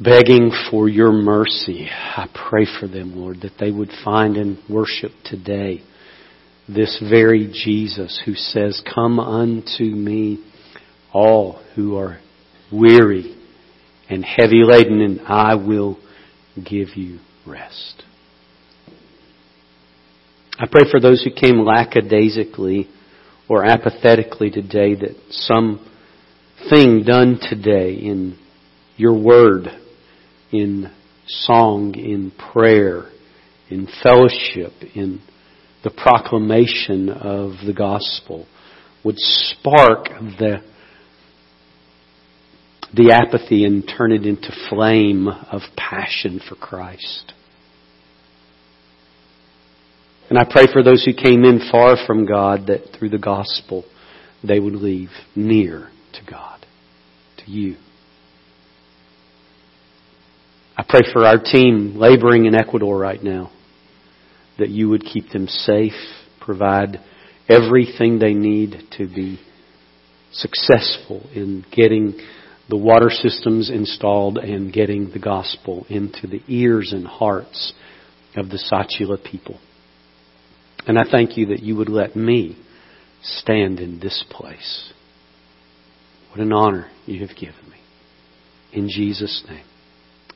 begging for your mercy. I pray for them, Lord, that they would find and worship today this very Jesus who says, Come unto me, all who are weary and heavy laden, and I will give you rest. I pray for those who came lackadaisically or apathetically today that some thing done today in your word, in song, in prayer, in fellowship, in the proclamation of the gospel would spark the the apathy and turn it into flame of passion for Christ. And I pray for those who came in far from God that through the gospel they would leave near to God, to you. I pray for our team laboring in Ecuador right now that you would keep them safe, provide everything they need to be successful in getting the water systems installed and getting the gospel into the ears and hearts of the Tsachila people. And I thank you that you would let me stand in this place. What an honor you have given me. In Jesus' name,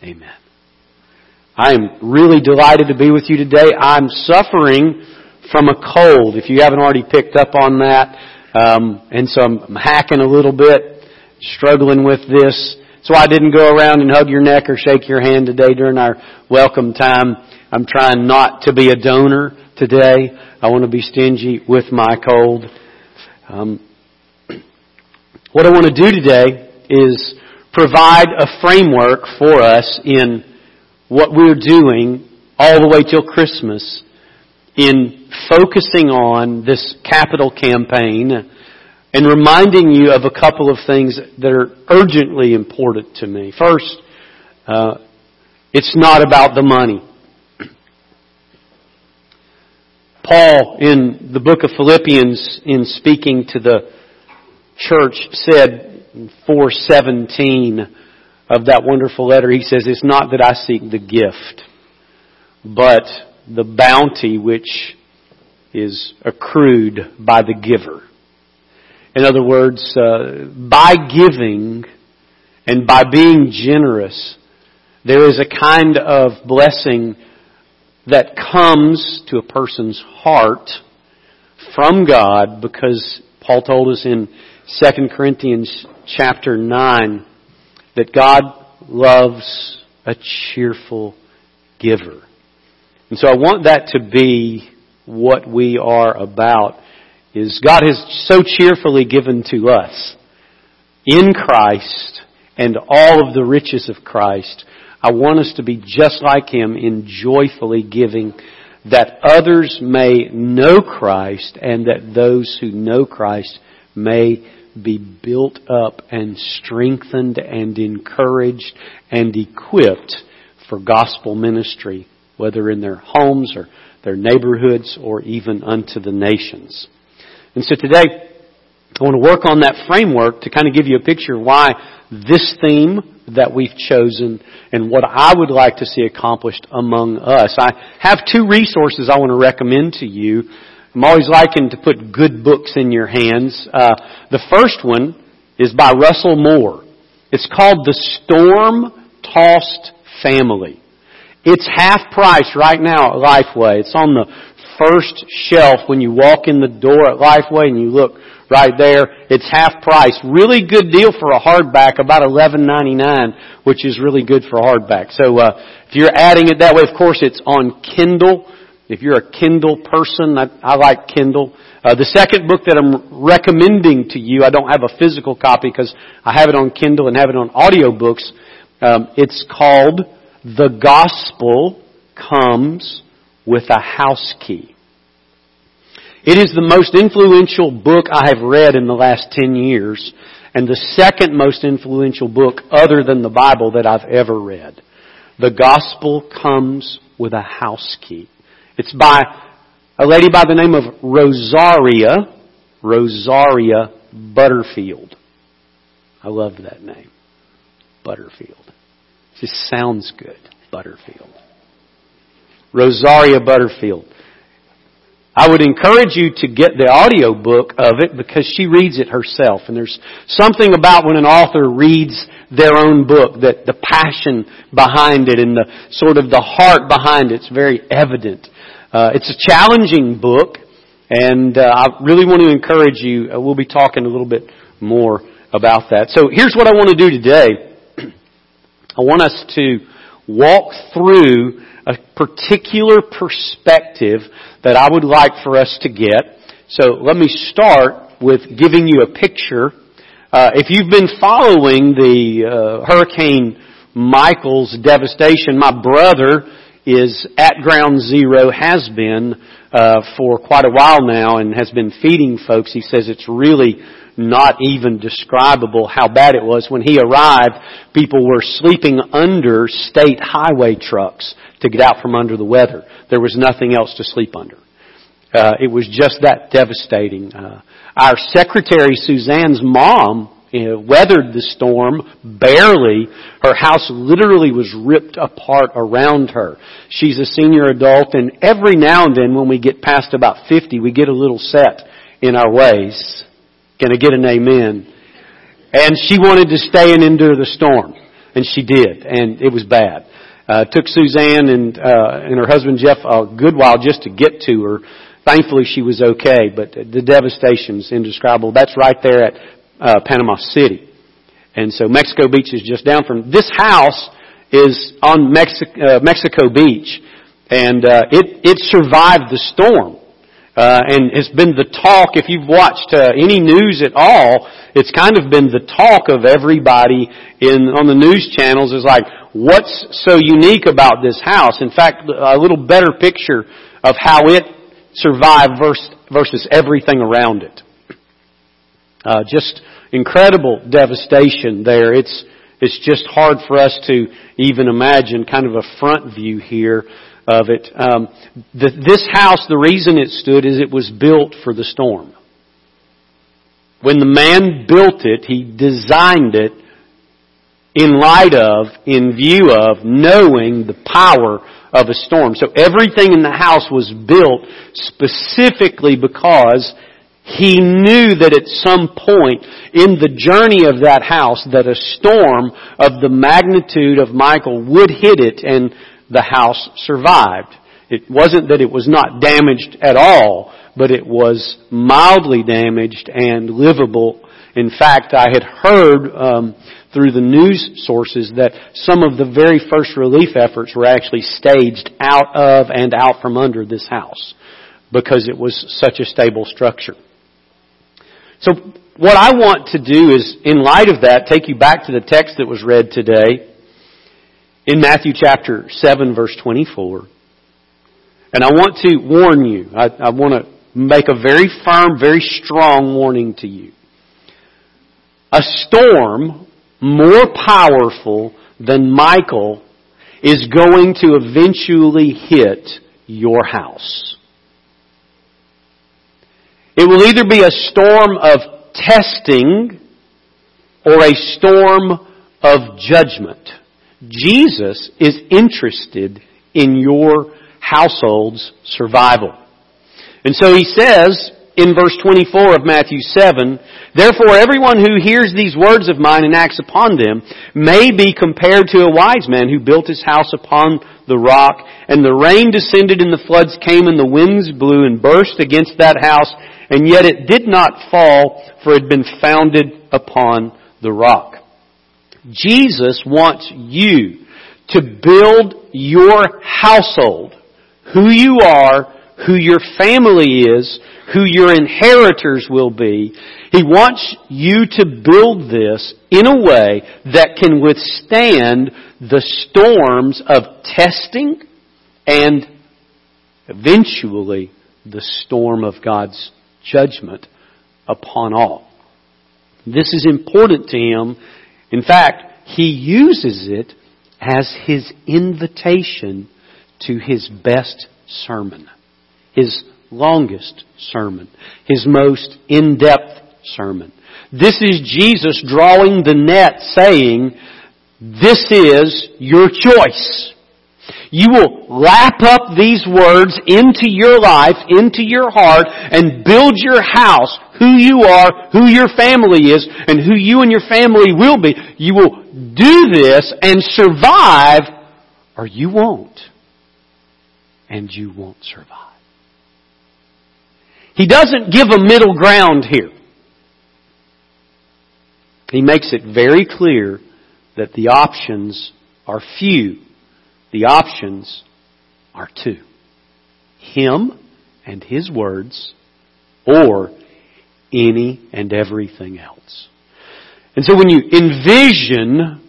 amen. I am really delighted to be with you today. I'm suffering from a cold, if you haven't already picked up on that. Um, and so I'm hacking a little bit, struggling with this. So I didn't go around and hug your neck or shake your hand today during our welcome time. I'm trying not to be a donor today. I want to be stingy with my cold. Um, what I want to do today is provide a framework for us in what we're doing all the way till Christmas in focusing on this capital campaign and reminding you of a couple of things that are urgently important to me. First, uh, it's not about the money. Paul, in the book of Philippians, in speaking to the church, said 417 of that wonderful letter, he says, It's not that I seek the gift, but the bounty which is accrued by the giver. In other words, uh, by giving and by being generous, there is a kind of blessing that comes to a person's heart from God because Paul told us in 2 Corinthians chapter 9 that God loves a cheerful giver. And so I want that to be what we are about is God has so cheerfully given to us in Christ and all of the riches of Christ I want us to be just like Him in joyfully giving that others may know Christ and that those who know Christ may be built up and strengthened and encouraged and equipped for gospel ministry, whether in their homes or their neighborhoods or even unto the nations. And so today, I want to work on that framework to kind of give you a picture of why this theme that we've chosen and what I would like to see accomplished among us. I have two resources I want to recommend to you. I'm always liking to put good books in your hands. Uh, the first one is by Russell Moore. It's called The Storm Tossed Family. It's half price right now at Lifeway. It's on the first shelf when you walk in the door at Lifeway and you look right there. It's half price. Really good deal for a hardback, about eleven ninety nine, which is really good for hardback. So uh, if you're adding it that way, of course it's on Kindle. If you're a Kindle person, I, I like Kindle. Uh, the second book that I'm recommending to you, I don't have a physical copy because I have it on Kindle and have it on audiobooks. Um, it's called The Gospel Comes with a House Key. It is the most influential book I have read in the last 10 years and the second most influential book other than the Bible that I've ever read. The Gospel comes with a house key. It's by a lady by the name of Rosaria, Rosaria Butterfield. I love that name. Butterfield. Just sounds good. Butterfield. Rosaria Butterfield. I would encourage you to get the audio book of it because she reads it herself. And there's something about when an author reads their own book that the passion behind it and the sort of the heart behind it's very evident. Uh, it's a challenging book and uh, I really want to encourage you. Uh, we'll be talking a little bit more about that. So here's what I want to do today. I want us to walk through a particular perspective that I would like for us to get. So let me start with giving you a picture. Uh, if you've been following the uh, Hurricane Michael's devastation, my brother is at ground zero, has been uh, for quite a while now, and has been feeding folks. He says it's really not even describable how bad it was. When he arrived, people were sleeping under state highway trucks to get out from under the weather. There was nothing else to sleep under. Uh, it was just that devastating. Uh, our secretary Suzanne's mom you know, weathered the storm barely. Her house literally was ripped apart around her. She's a senior adult and every now and then when we get past about 50, we get a little set in our ways. Can I get an amen? And she wanted to stay and endure the storm. And she did. And it was bad. Uh, took Suzanne and, uh, and her husband Jeff a good while just to get to her. Thankfully she was okay, but the devastation's indescribable. That's right there at, uh, Panama City. And so Mexico Beach is just down from, this house is on Mexi- uh, Mexico Beach. And, uh, it, it survived the storm. Uh, and it's been the talk, if you've watched uh, any news at all, it's kind of been the talk of everybody in, on the news channels is like, what's so unique about this house? In fact, a little better picture of how it survived versus, versus everything around it. Uh, just incredible devastation there. It's, it's just hard for us to even imagine kind of a front view here of it. Um, the, this house, the reason it stood is it was built for the storm. When the man built it, he designed it in light of, in view of, knowing the power of a storm. So everything in the house was built specifically because he knew that at some point in the journey of that house that a storm of the magnitude of Michael would hit it and the house survived. It wasn't that it was not damaged at all, but it was mildly damaged and livable. In fact, I had heard um, through the news sources that some of the very first relief efforts were actually staged out of and out from under this house because it was such a stable structure. So what I want to do is, in light of that, take you back to the text that was read today in Matthew chapter 7 verse 24. And I want to warn you, I, I want to make a very firm, very strong warning to you. A storm more powerful than Michael is going to eventually hit your house. It will either be a storm of testing or a storm of judgment. Jesus is interested in your household's survival. And so he says in verse 24 of Matthew 7, Therefore everyone who hears these words of mine and acts upon them may be compared to a wise man who built his house upon the rock, and the rain descended and the floods came and the winds blew and burst against that house, and yet it did not fall, for it had been founded upon the rock. Jesus wants you to build your household, who you are, who your family is, who your inheritors will be. He wants you to build this in a way that can withstand the storms of testing and eventually the storm of God's judgment upon all. This is important to him in fact, he uses it as his invitation to his best sermon, his longest sermon, his most in-depth sermon. This is Jesus drawing the net saying, This is your choice. You will wrap up these words into your life, into your heart, and build your house, who you are, who your family is, and who you and your family will be. You will do this and survive, or you won't. And you won't survive. He doesn't give a middle ground here. He makes it very clear that the options are few. The options are two. Him and His words, or any and everything else. And so when you envision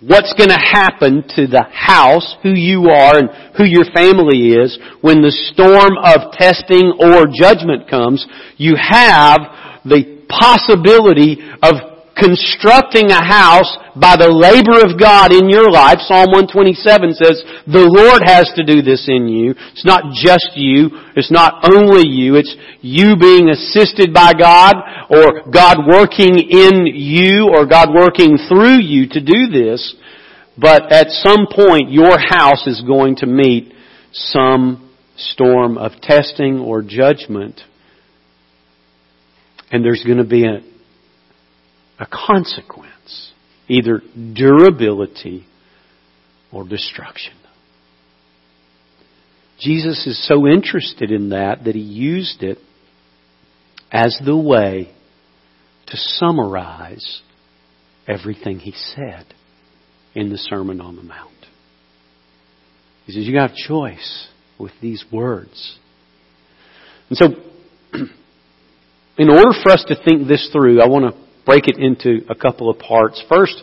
what's going to happen to the house, who you are and who your family is, when the storm of testing or judgment comes, you have the possibility of constructing a house by the labor of God in your life. Psalm 127 says, the Lord has to do this in you. It's not just you. It's not only you. It's you being assisted by God or God working in you or God working through you to do this. But at some point, your house is going to meet some storm of testing or judgment. And there's going to be a, a consequence, either durability or destruction. Jesus is so interested in that that he used it as the way to summarize everything he said in the Sermon on the Mount. He says, you got a choice with these words. And so, in order for us to think this through, I want to break it into a couple of parts. First,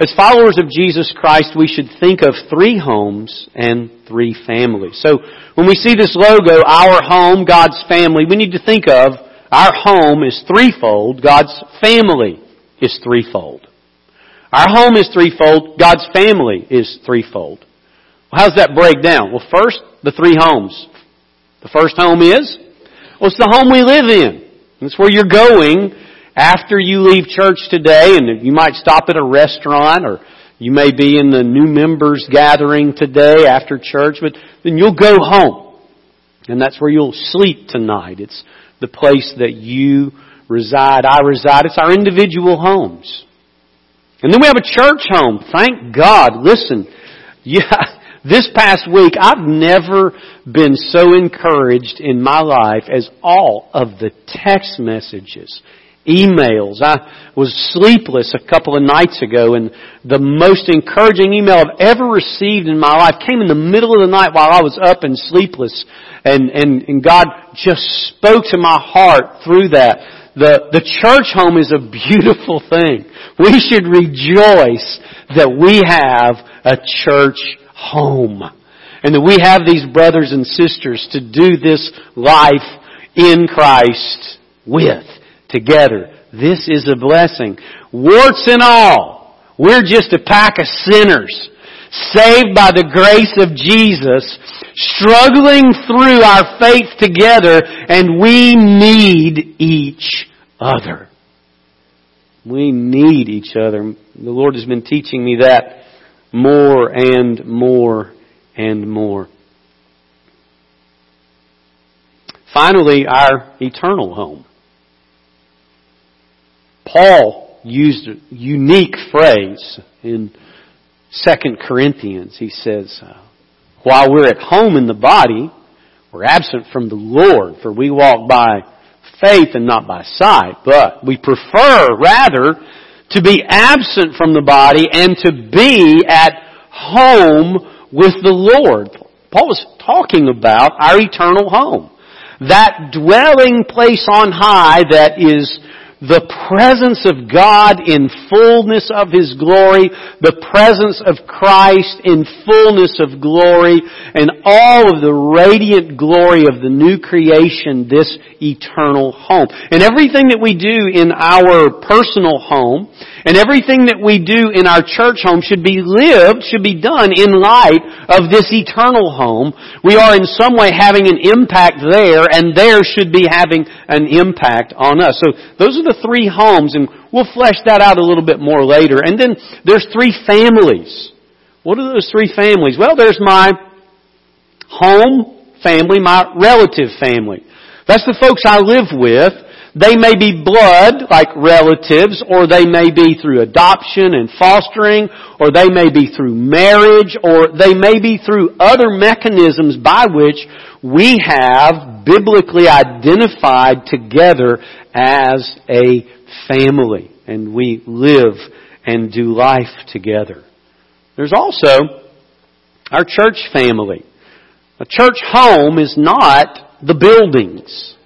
as followers of Jesus Christ, we should think of three homes and three families. So when we see this logo, our home, God's family, we need to think of our home is threefold, God's family is threefold. Our home is threefold, God's family is threefold. Well, how does that break down? Well, first, the three homes. The first home is? Well, it's the home we live in. It's where you're going after you leave church today, and you might stop at a restaurant or you may be in the new members gathering today after church, but then you'll go home. And that's where you'll sleep tonight. It's the place that you reside, I reside. It's our individual homes. And then we have a church home. Thank God. Listen, yeah, this past week I've never been so encouraged in my life as all of the text messages emails. I was sleepless a couple of nights ago and the most encouraging email I've ever received in my life came in the middle of the night while I was up and sleepless and, and, and God just spoke to my heart through that. The, the church home is a beautiful thing. We should rejoice that we have a church home and that we have these brothers and sisters to do this life in Christ with together. This is a blessing. Warts and all, we're just a pack of sinners saved by the grace of Jesus, struggling through our faith together, and we need each other. We need each other. The Lord has been teaching me that more and more and more. Finally, our eternal home. Paul used a unique phrase in 2 Corinthians. He says, uh, while we're at home in the body, we're absent from the Lord, for we walk by faith and not by sight. But we prefer, rather, to be absent from the body and to be at home with the Lord. Paul was talking about our eternal home. That dwelling place on high that is the presence of God in fullness of His glory, the presence of Christ in fullness of glory, and all of the radiant glory of the new creation, this eternal home. And everything that we do in our personal home, and everything that we do in our church home should be lived, should be done in light of this eternal home. We are in some way having an impact there, and there should be having an impact on us. So those are the the three homes? And we'll flesh that out a little bit more later. And then there's three families. What are those three families? Well, there's my home family, my relative family. That's the folks I live with. They may be blood, like relatives, or they may be through adoption and fostering, or they may be through marriage, or they may be through other mechanisms by which we have biblically identified together as a family. And we live and do life together. There's also our church family. A church home is not the buildings.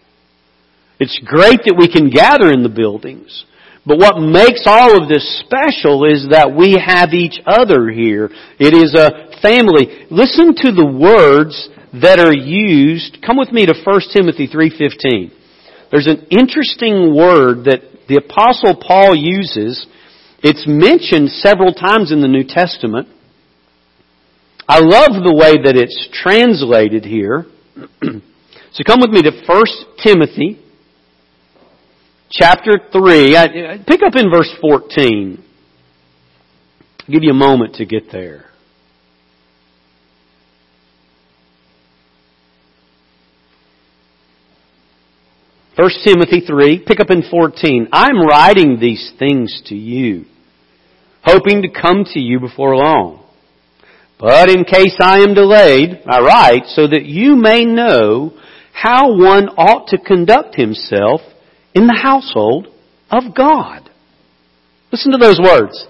It's great that we can gather in the buildings. But what makes all of this special is that we have each other here. It is a family. Listen to the words that are used. Come with me to 1 Timothy 3.15. There's an interesting word that the apostle Paul uses. It's mentioned several times in the New Testament. I love the way that it's translated here. so come with me to 1 Timothy chapter 3. I, pick up in verse 14. I'll give you a moment to get there. First Timothy 3, pick up in 14. I'm writing these things to you, hoping to come to you before long. But in case I am delayed, I write so that you may know how one ought to conduct himself in the household of God. Listen to those words.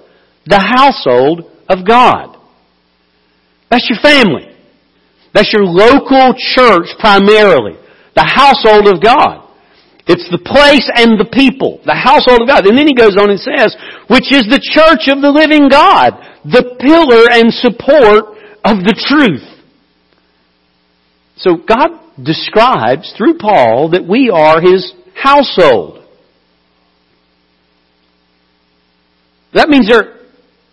The household of God. That's your family. That's your local church primarily. The household of God. It's the place and the people. The household of God. And then he goes on and says, which is the church of the living God. The pillar and support of the truth. So God describes through Paul that we are His household. That means there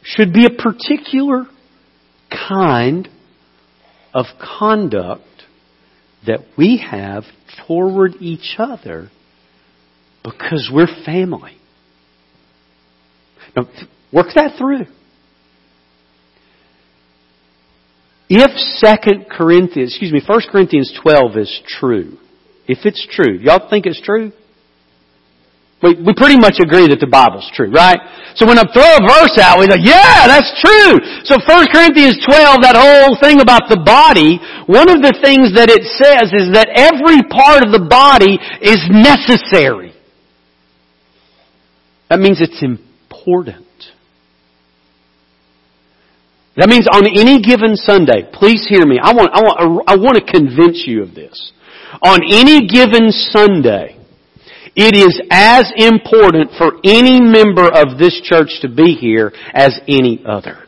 should be a particular kind of conduct that we have toward each other because we're family. Now, work that through. If Second Corinthians, excuse me, First Corinthians 12 is true, if it's true, y'all think it's true? We, we pretty much agree that the Bible's true, right? So when I throw a verse out, we go, yeah, that's true. So 1 Corinthians 12, that whole thing about the body, one of the things that it says is that every part of the body is necessary. That means it's important. That means on any given Sunday, please hear me. I want, I want, I want to convince you of this. On any given Sunday, it is as important for any member of this church to be here as any other.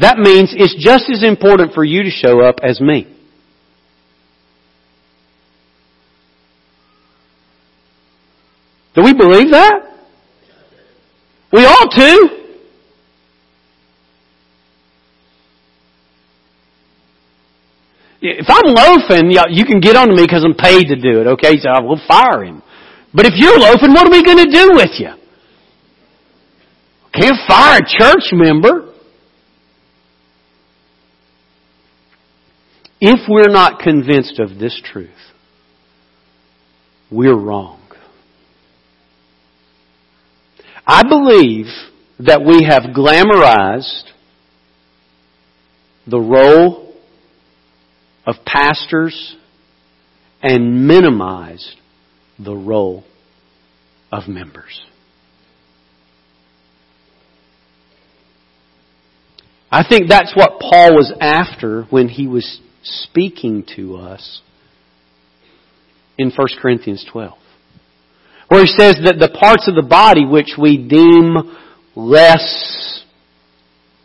That means it's just as important for you to show up as me. Do we believe that? We ought to. If I'm loafing, you can get on to me because I'm paid to do it, okay? So I will fire him. But if you're loafing, what are we going to do with you? Can't fire a church member. If we're not convinced of this truth, we're wrong. I believe that we have glamorized the role of pastors and minimized the role of members. I think that's what Paul was after when he was speaking to us in 1 Corinthians 12. Where he says that the parts of the body which we deem less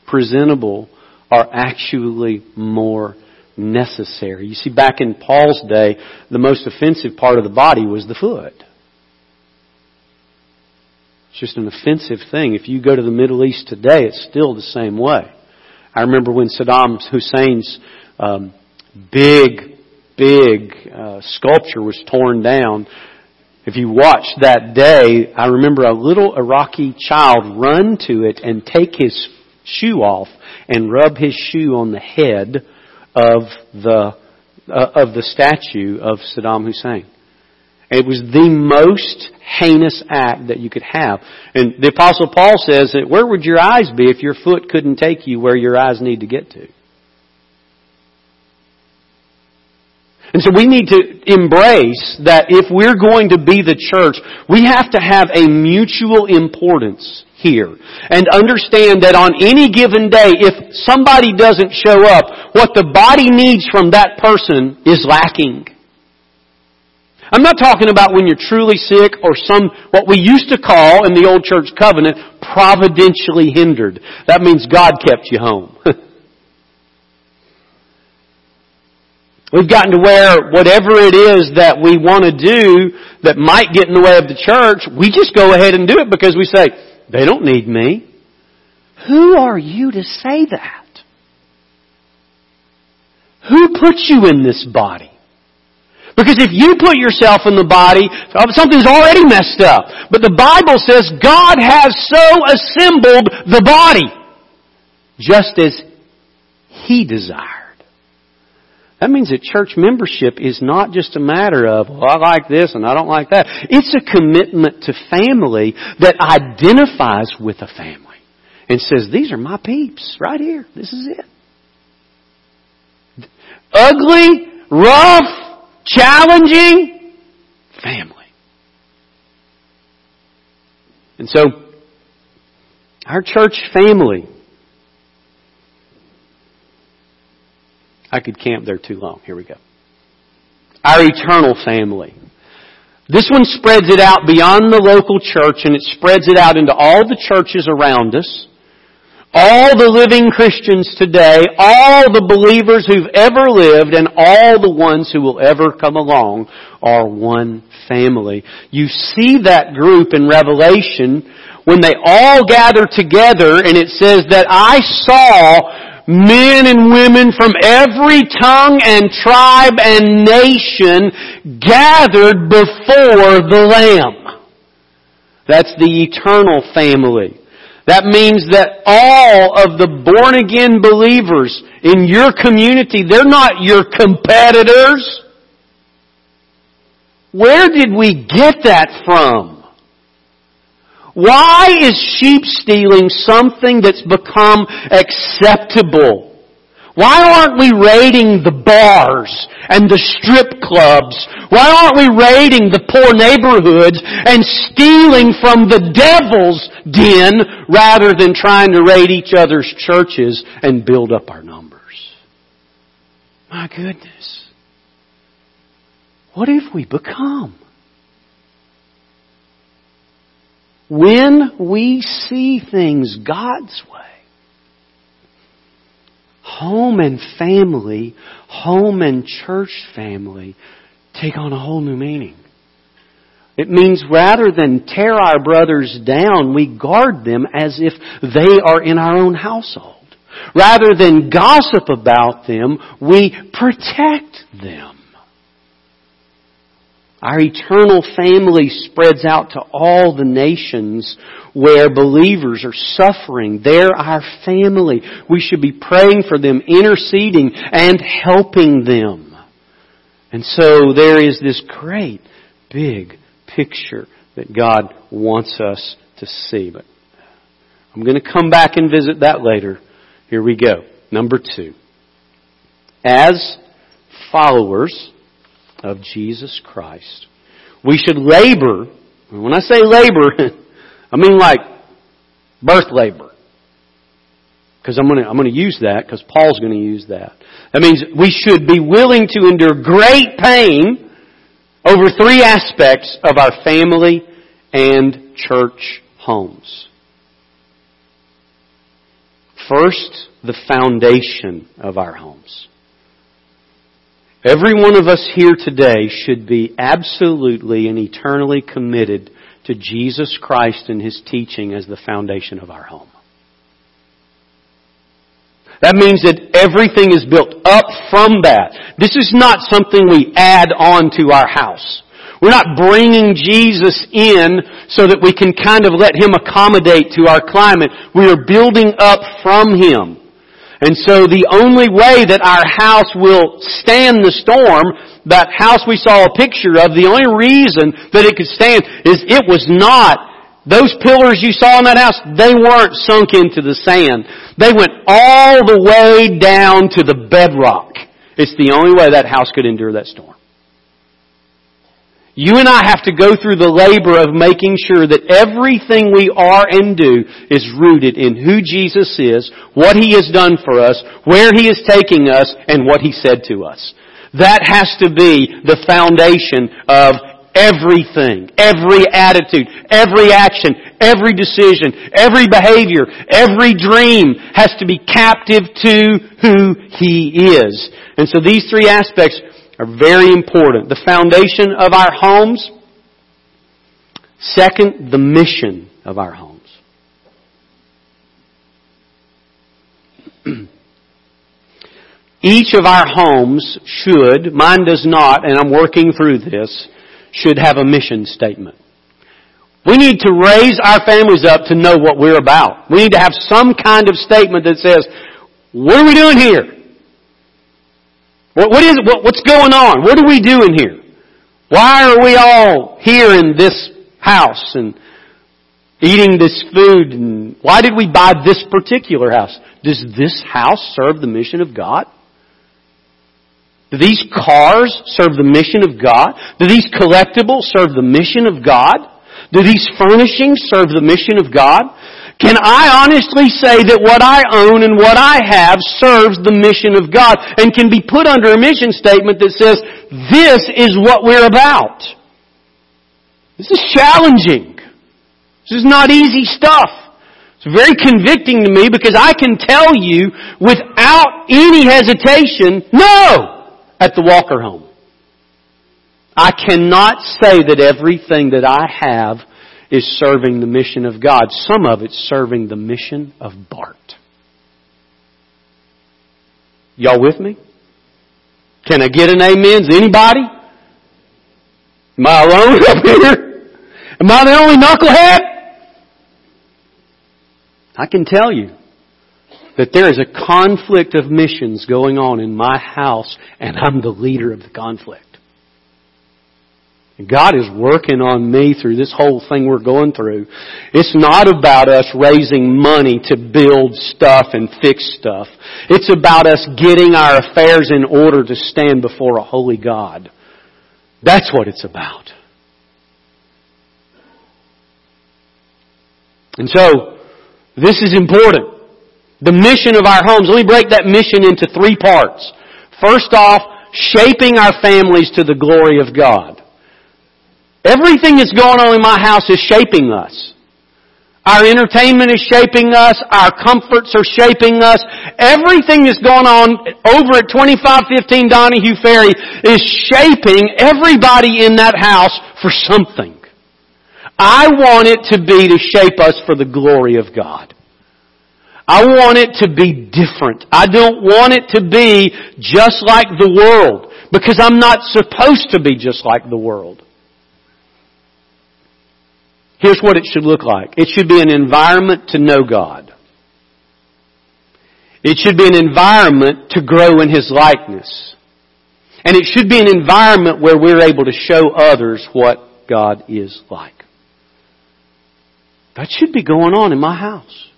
presentable are actually more necessary. You see, back in Paul's day, the most offensive part of the body was the foot. It's just an offensive thing. If you go to the Middle East today, it's still the same way. I remember when Saddam Hussein's um, big, big uh, sculpture was torn down. If you watch that day, I remember a little Iraqi child run to it and take his shoe off and rub his shoe on the head of the uh, of the statue of Saddam Hussein. It was the most heinous act that you could have. And the apostle Paul says that where would your eyes be if your foot couldn't take you where your eyes need to get to? And so we need to embrace that if we're going to be the church, we have to have a mutual importance here. And understand that on any given day, if somebody doesn't show up, what the body needs from that person is lacking. I'm not talking about when you're truly sick or some, what we used to call in the old church covenant, providentially hindered. That means God kept you home. We've gotten to where whatever it is that we want to do that might get in the way of the church, we just go ahead and do it because we say, they don't need me. Who are you to say that? Who put you in this body? Because if you put yourself in the body, something's already messed up. But the Bible says God has so assembled the body just as He desired. That means that church membership is not just a matter of, well, I like this and I don't like that. It's a commitment to family that identifies with a family and says, these are my peeps right here. This is it. Ugly, rough, challenging, family. And so, our church family I could camp there too long. Here we go. Our eternal family. This one spreads it out beyond the local church and it spreads it out into all the churches around us. All the living Christians today, all the believers who've ever lived, and all the ones who will ever come along are one family. You see that group in Revelation when they all gather together and it says that I saw men and women from every tongue and tribe and nation gathered before the Lamb. That's the eternal family. That means that all of the born again believers in your community, they're not your competitors. Where did we get that from? Why is sheep stealing something that's become acceptable? Why aren't we raiding the bars and the strip clubs? Why aren't we raiding the poor neighborhoods and stealing from the devil's den rather than trying to raid each other's churches and build up our numbers? My goodness. What have we become? When we see things God's way, home and family, home and church family take on a whole new meaning. It means rather than tear our brothers down, we guard them as if they are in our own household. Rather than gossip about them, we protect them. Our eternal family spreads out to all the nations where believers are suffering. They're our family. We should be praying for them, interceding, and helping them. And so there is this great, big picture that God wants us to see. But I'm going to come back and visit that later. Here we go. Number two. As followers of Jesus Christ. We should labor. When I say labor, I mean like birth labor. Because I'm going to I'm going to use that because Paul's going to use that. That means we should be willing to endure great pain over three aspects of our family and church homes. First, the foundation of our homes. Every one of us here today should be absolutely and eternally committed to Jesus Christ and His teaching as the foundation of our home. That means that everything is built up from that. This is not something we add on to our house. We're not bringing Jesus in so that we can kind of let Him accommodate to our climate. We are building up from Him. And so the only way that our house will stand the storm, that house we saw a picture of, the only reason that it could stand is it was not those pillars you saw in that house, they weren't sunk into the sand. They went all the way down to the bedrock. It's the only way that house could endure that storm. You and I have to go through the labor of making sure that everything we are and do is rooted in who Jesus is, what He has done for us, where He is taking us, and what He said to us. That has to be the foundation of everything, every attitude, every action, every decision, every behavior, every dream has to be captive to who He is. And so these three aspects are very important. The foundation of our homes. Second, the mission of our homes. Each of our homes should, mine does not, and I'm working through this, should have a mission statement. We need to raise our families up to know what we're about. We need to have some kind of statement that says, what are we doing here? What, what is? What, what's going on? What are we doing here? Why are we all here in this house and eating this food? And why did we buy this particular house? Does this house serve the mission of God? Do these cars serve the mission of God? Do these collectibles serve the mission of God? Do these furnishings serve the mission of God? Can I honestly say that what I own and what I have serves the mission of God and can be put under a mission statement that says, this is what we're about? This is challenging. This is not easy stuff. It's very convicting to me because I can tell you without any hesitation, no, at the Walker home. I cannot say that everything that I have is serving the mission of God. Some of it's serving the mission of Bart. Y'all with me? Can I get an amen? Anybody? Am I alone up here? Am I the only knucklehead? I can tell you that there is a conflict of missions going on in my house and I'm the leader of the conflict. God is working on me through this whole thing we're going through. It's not about us raising money to build stuff and fix stuff. It's about us getting our affairs in order to stand before a holy God. That's what it's about. And so, this is important. The mission of our homes. Let me break that mission into three parts. First off, shaping our families to the glory of God. Everything that's going on in my house is shaping us. Our entertainment is shaping us. Our comforts are shaping us. Everything that's going on over at 2515 Donahue Ferry is shaping everybody in that house for something. I want it to be to shape us for the glory of God. I want it to be different. I don't want it to be just like the world because I'm not supposed to be just like the world. Here's what it should look like. It should be an environment to know God. It should be an environment to grow in His likeness. And it should be an environment where we're able to show others what God is like. That should be going on in my house.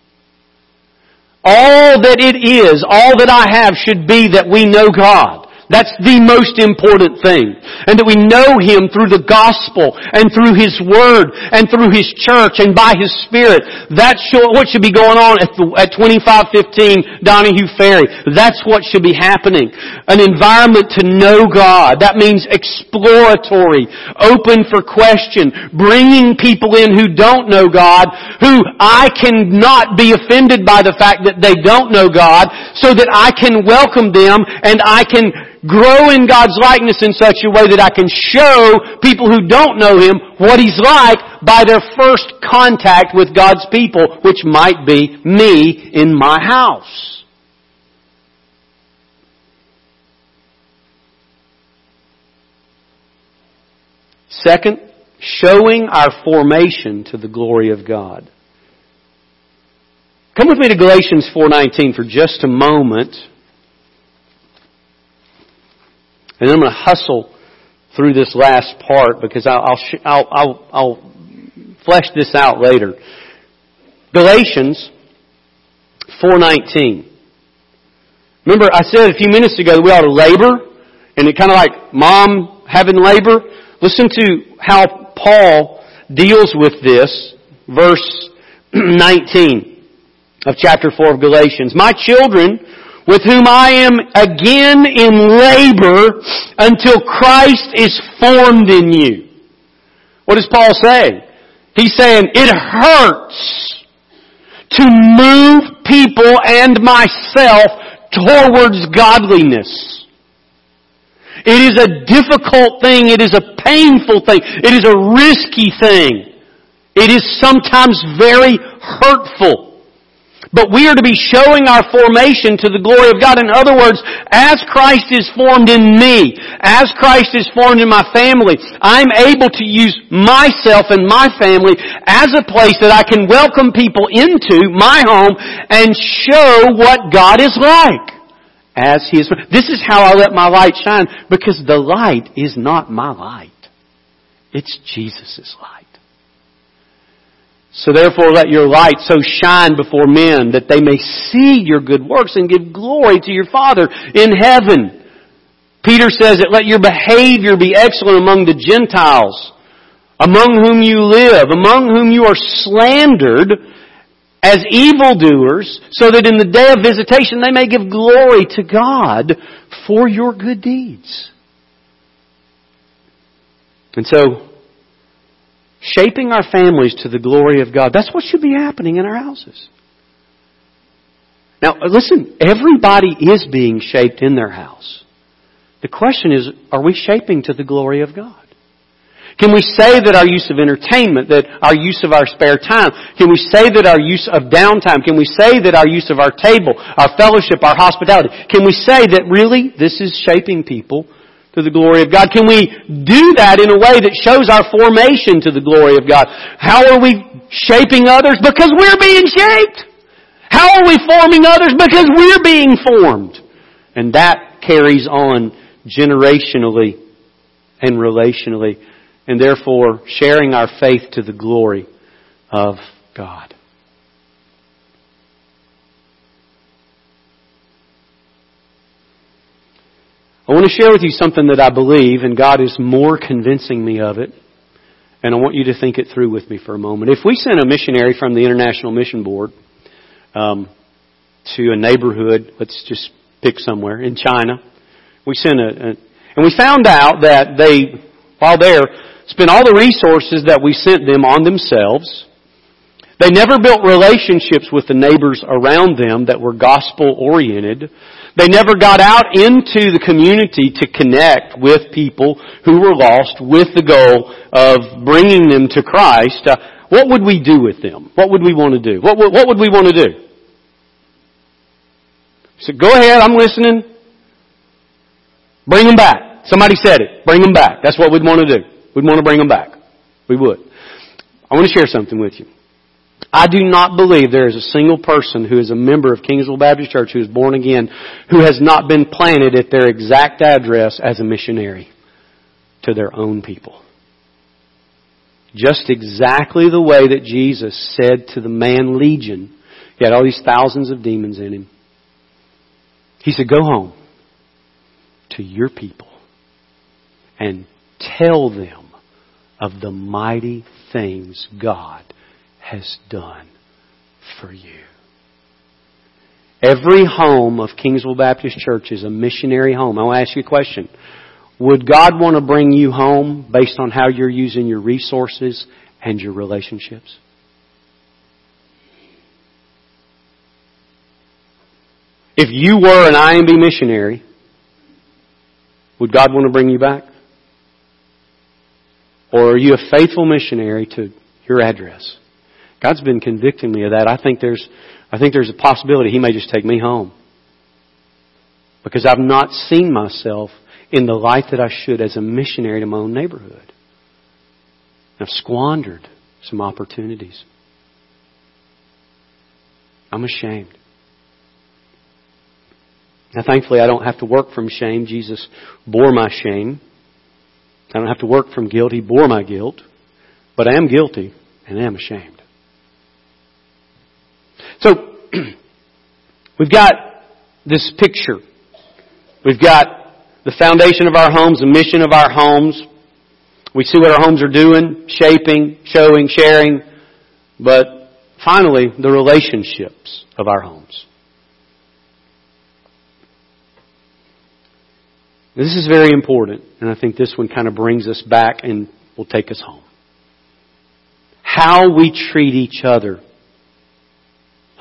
All that it is, all that I have should be that we know God. That's the most important thing. And that we know Him through the gospel and through His Word and through His church and by His Spirit. That's what should be going on at, the, at 2515 Donahue Ferry. That's what should be happening. An environment to know God. That means exploratory, open for question, bringing people in who don't know God, who I cannot be offended by the fact that they don't know God, so that I can welcome them and I can grow in God's likeness in such a way that I can show people who don't know Him what He's like by their first contact with God's people, which might be me in my house. Second, showing our formation to the glory of God. Come with me to Galatians 4:19 for just a moment. And I'm going to hustle through this last part because I'll, I'll, I'll, I'll flesh this out later. Galatians 4:19. Remember, I said a few minutes ago that we ought to labor, and it kind of like mom having labor. Listen to how Paul deals with this, verse 19 of chapter 4 of Galatians. My children, with whom I am again in labor until Christ is formed in you. What does Paul say? He's saying it hurts to move people and myself towards godliness. It is a difficult thing. It is a painful thing. It is a risky thing. It is sometimes very hurtful. But we are to be showing our formation to the glory of God. In other words, as Christ is formed in me, as Christ is formed in my family, I'm able to use myself and my family as a place that I can welcome people into my home and show what God is like. As He is. This is how I let my light shine because the light is not my light. It's Jesus' light. So therefore let your light so shine before men that they may see your good works and give glory to your Father in heaven. Peter says that let your behavior be excellent among the Gentiles, among whom you live, among whom you are slandered as evildoers, so that in the day of visitation they may give glory to God for your good deeds. And so, shaping our families to the glory of God. That's what should be happening in our houses. Now, listen, everybody is being shaped in their house. The question is, are we shaping to the glory of God? Can we say that our use of entertainment, that our use of our spare time, can we say that our use of downtime, can we say that our use of our table, our fellowship, our hospitality, can we say that really this is shaping people to the glory of God? Can we do that in a way that shows our formation to the glory of God? How are we shaping others? Because we're being shaped. How are we forming others? Because we're being formed. And that carries on generationally and relationally, and therefore sharing our faith to the glory of God. I want to share with you something that I believe, and God is more convincing me of it. And I want you to think it through with me for a moment. If we sent a missionary from the International Mission Board um, to a neighborhood, let's just pick somewhere in China, we sent a, a, and we found out that they, while there, spent all the resources that we sent them on themselves. They never built relationships with the neighbors around them that were gospel oriented. They never got out into the community to connect with people who were lost with the goal of bringing them to Christ. Uh, what would we do with them? What would we want to do? What, what, what would we want to do? So go ahead, I'm listening. Bring them back. Somebody said it. Bring them back. That's what we'd want to do. We'd want to bring them back. We would. I want to share something with you. I do not believe there is a single person who is a member of Kingsville Baptist Church who is born again who has not been planted at their exact address as a missionary to their own people. Just exactly the way that Jesus said to the man Legion, he had all these thousands of demons in him. He said, go home to your people and tell them of the mighty things God has done for you. Every home of Kingsville Baptist Church is a missionary home. I to ask you a question. Would God want to bring you home based on how you're using your resources and your relationships? If you were an IMB missionary, would God want to bring you back? Or are you a faithful missionary to your address? God's been convicting me of that. I think there's, I think there's a possibility He may just take me home. Because I've not seen myself in the light that I should as a missionary to my own neighborhood. I've squandered some opportunities. I'm ashamed. Now, thankfully, I don't have to work from shame. Jesus bore my shame. I don't have to work from guilt. He bore my guilt. But I am guilty and I am ashamed. So, we've got this picture. We've got the foundation of our homes, the mission of our homes. We see what our homes are doing, shaping, showing, sharing. But finally, the relationships of our homes. This is very important, and I think this one kind of brings us back and will take us home. How we treat each other,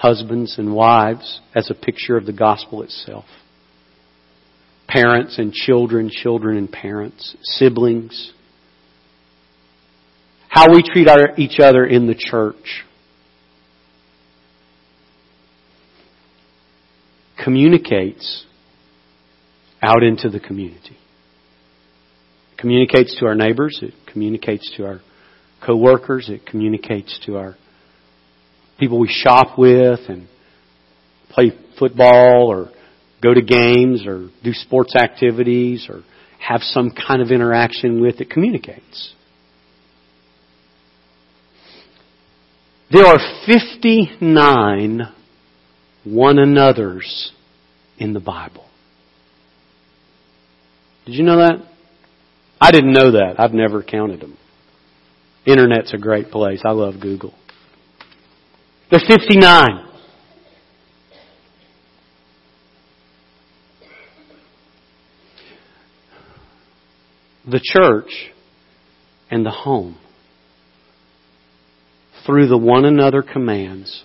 husbands and wives, as a picture of the gospel itself. Parents and children, children and parents, siblings. How we treat our, each other in the church. Communicates out into the community. It communicates to our neighbors, it communicates to our coworkers, it communicates to our people we shop with and play football or go to games or do sports activities or have some kind of interaction with, it communicates. There are 59 one another's in the Bible. Did you know that? I didn't know that. I've never counted them. Internet's a great place. I love Google. There's 59. The church and the home, through the one another commands,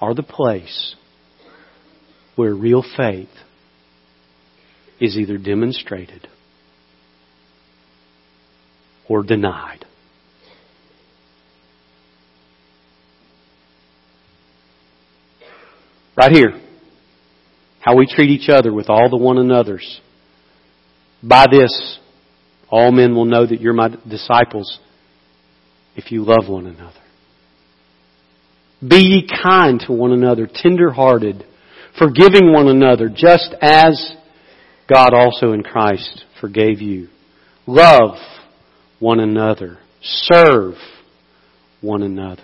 are the place where real faith is either demonstrated or denied. Right here. How we treat each other with all the one another's. By this, all men will know that you're my disciples if you love one another. Be ye kind to one another, tender hearted, forgiving one another, just as God also in Christ forgave you. Love one another. Serve one another.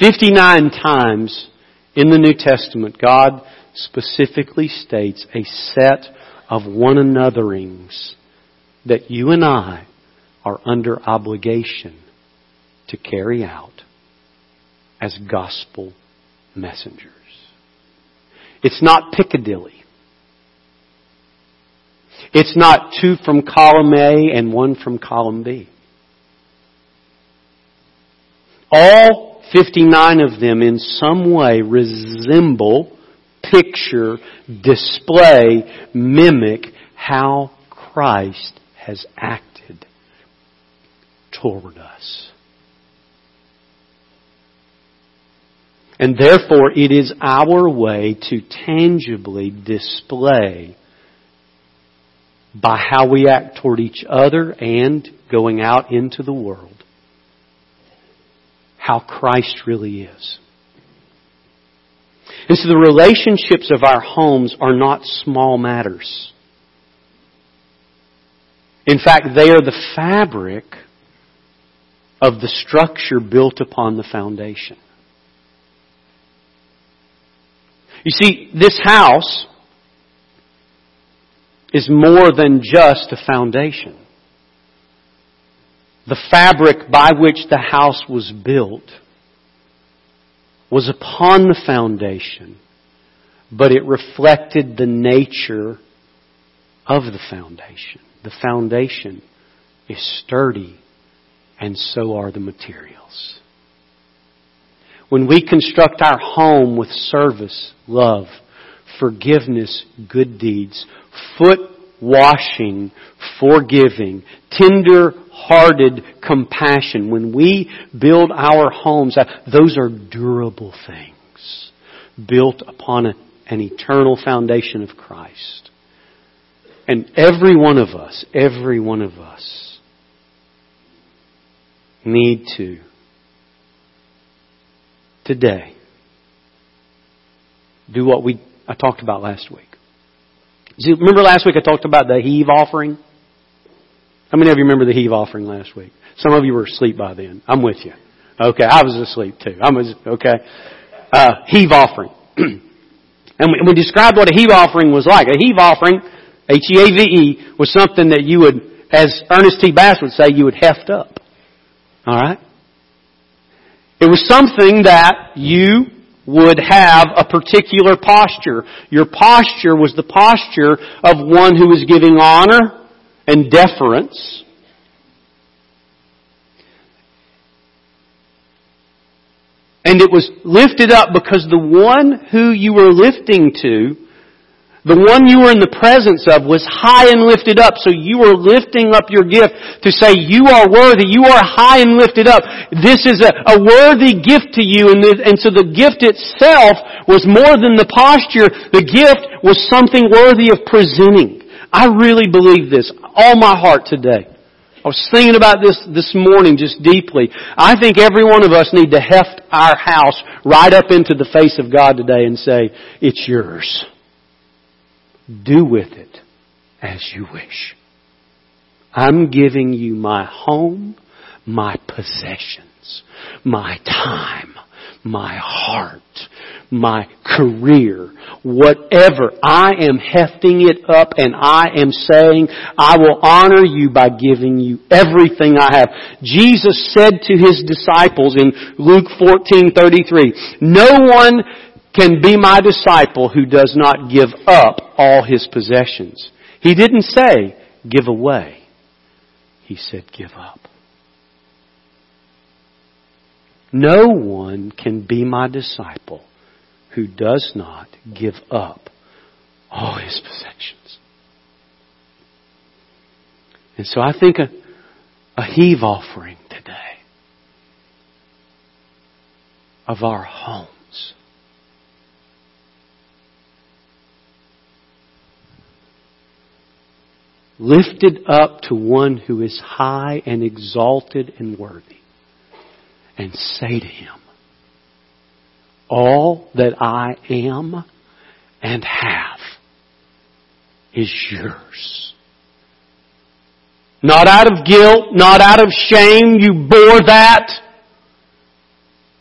59 times in the New Testament, God specifically states a set of one anotherings that you and I are under obligation to carry out as gospel messengers. It's not Piccadilly. It's not two from column A and one from column B. All 59 of them in some way resemble, picture, display, mimic how Christ has acted toward us. And therefore, it is our way to tangibly display by how we act toward each other and going out into the world how Christ really is. And so the relationships of our homes are not small matters. In fact, they are the fabric of the structure built upon the foundation. You see, this house is more than just a foundation. The fabric by which the house was built was upon the foundation, but it reflected the nature of the foundation. The foundation is sturdy, and so are the materials. When we construct our home with service, love, forgiveness, good deeds, foot washing, forgiving, tender hearted compassion. When we build our homes, those are durable things built upon an eternal foundation of Christ. And every one of us, every one of us need to today do what we I talked about last week. See, remember last week I talked about the heave offering? How many of you remember the heave offering last week? Some of you were asleep by then. I'm with you. Okay, I was asleep too. I was okay. Uh, heave offering, and we, we described what a heave offering was like. A heave offering, H E A V E, was something that you would, as Ernest T. Bass would say, you would heft up. All right. It was something that you would have a particular posture. Your posture was the posture of one who was giving honor and deference. And it was lifted up because the one who you were lifting to the one you were in the presence of was high and lifted up, so you were lifting up your gift to say, you are worthy, you are high and lifted up. This is a, a worthy gift to you, and, and so the gift itself was more than the posture, the gift was something worthy of presenting. I really believe this, all my heart today. I was thinking about this this morning just deeply. I think every one of us need to heft our house right up into the face of God today and say, it's yours. Do with it as you wish. I'm giving you my home, my possessions, my time, my heart, my career, whatever. I am hefting it up and I am saying, I will honor you by giving you everything I have. Jesus said to his disciples in Luke 14:33, no one can be my disciple who does not give up all his possessions. He didn't say, give away. He said, give up. No one can be my disciple who does not give up all his possessions. And so I think a, a heave offering today of our home lifted up to one who is high and exalted and worthy, and say to him, All that I am and have is yours. Not out of guilt, not out of shame, you bore that,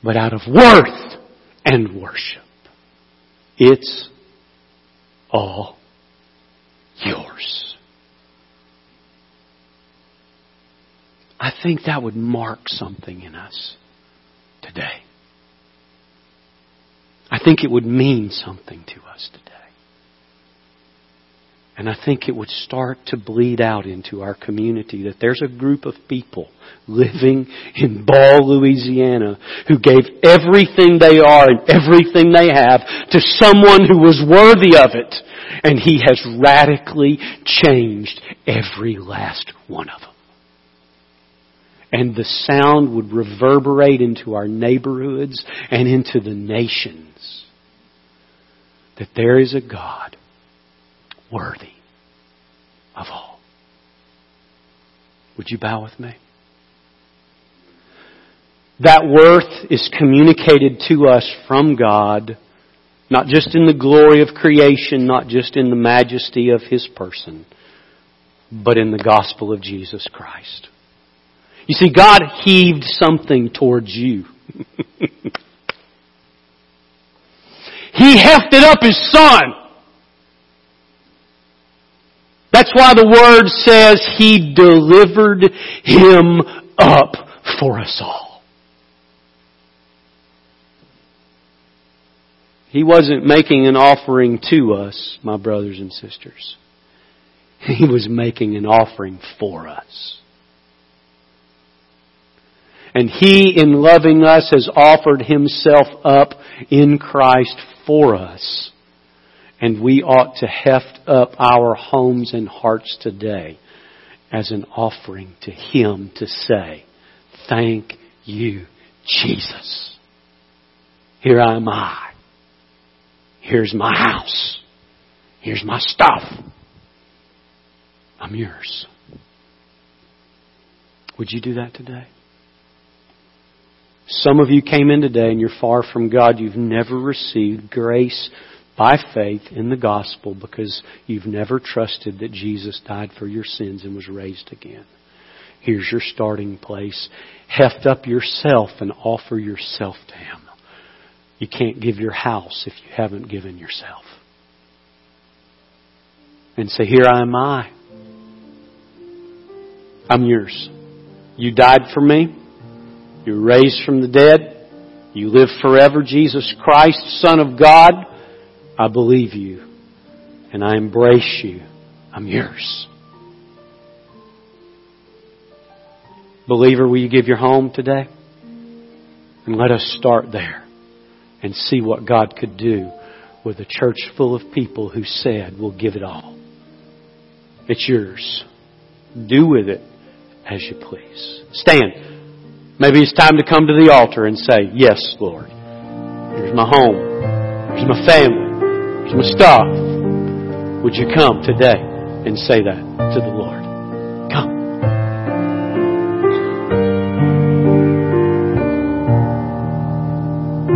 but out of worth and worship. It's all yours. I think that would mark something in us today. I think it would mean something to us today. And I think it would start to bleed out into our community that there's a group of people living in Ball, Louisiana who gave everything they are and everything they have to someone who was worthy of it. And he has radically changed every last one of them and the sound would reverberate into our neighborhoods and into the nations that there is a God worthy of all. Would you bow with me? That worth is communicated to us from God, not just in the glory of creation, not just in the majesty of His person, but in the gospel of Jesus Christ. You see, God heaved something towards you. he hefted up His Son. That's why the Word says He delivered Him up for us all. He wasn't making an offering to us, my brothers and sisters. He was making an offering for us. And He, in loving us, has offered Himself up in Christ for us. And we ought to heft up our homes and hearts today as an offering to Him to say, Thank you, Jesus. Here I am I. Here's my house. Here's my stuff. I'm yours. Would you do that today? Some of you came in today and you're far from God. You've never received grace by faith in the gospel because you've never trusted that Jesus died for your sins and was raised again. Here's your starting place. Heft up yourself and offer yourself to Him. You can't give your house if you haven't given yourself. And say, Here I am I. I'm yours. You died for me. You were raised from the dead. You live forever, Jesus Christ, Son of God. I believe you. And I embrace you. I'm yours. Believer, will you give your home today? And let us start there and see what God could do with a church full of people who said, We'll give it all. It's yours. Do with it as you please. Stand. Maybe it's time to come to the altar and say, Yes, Lord. Here's my home. Here's my family. Here's my stuff. Would you come today and say that to the Lord?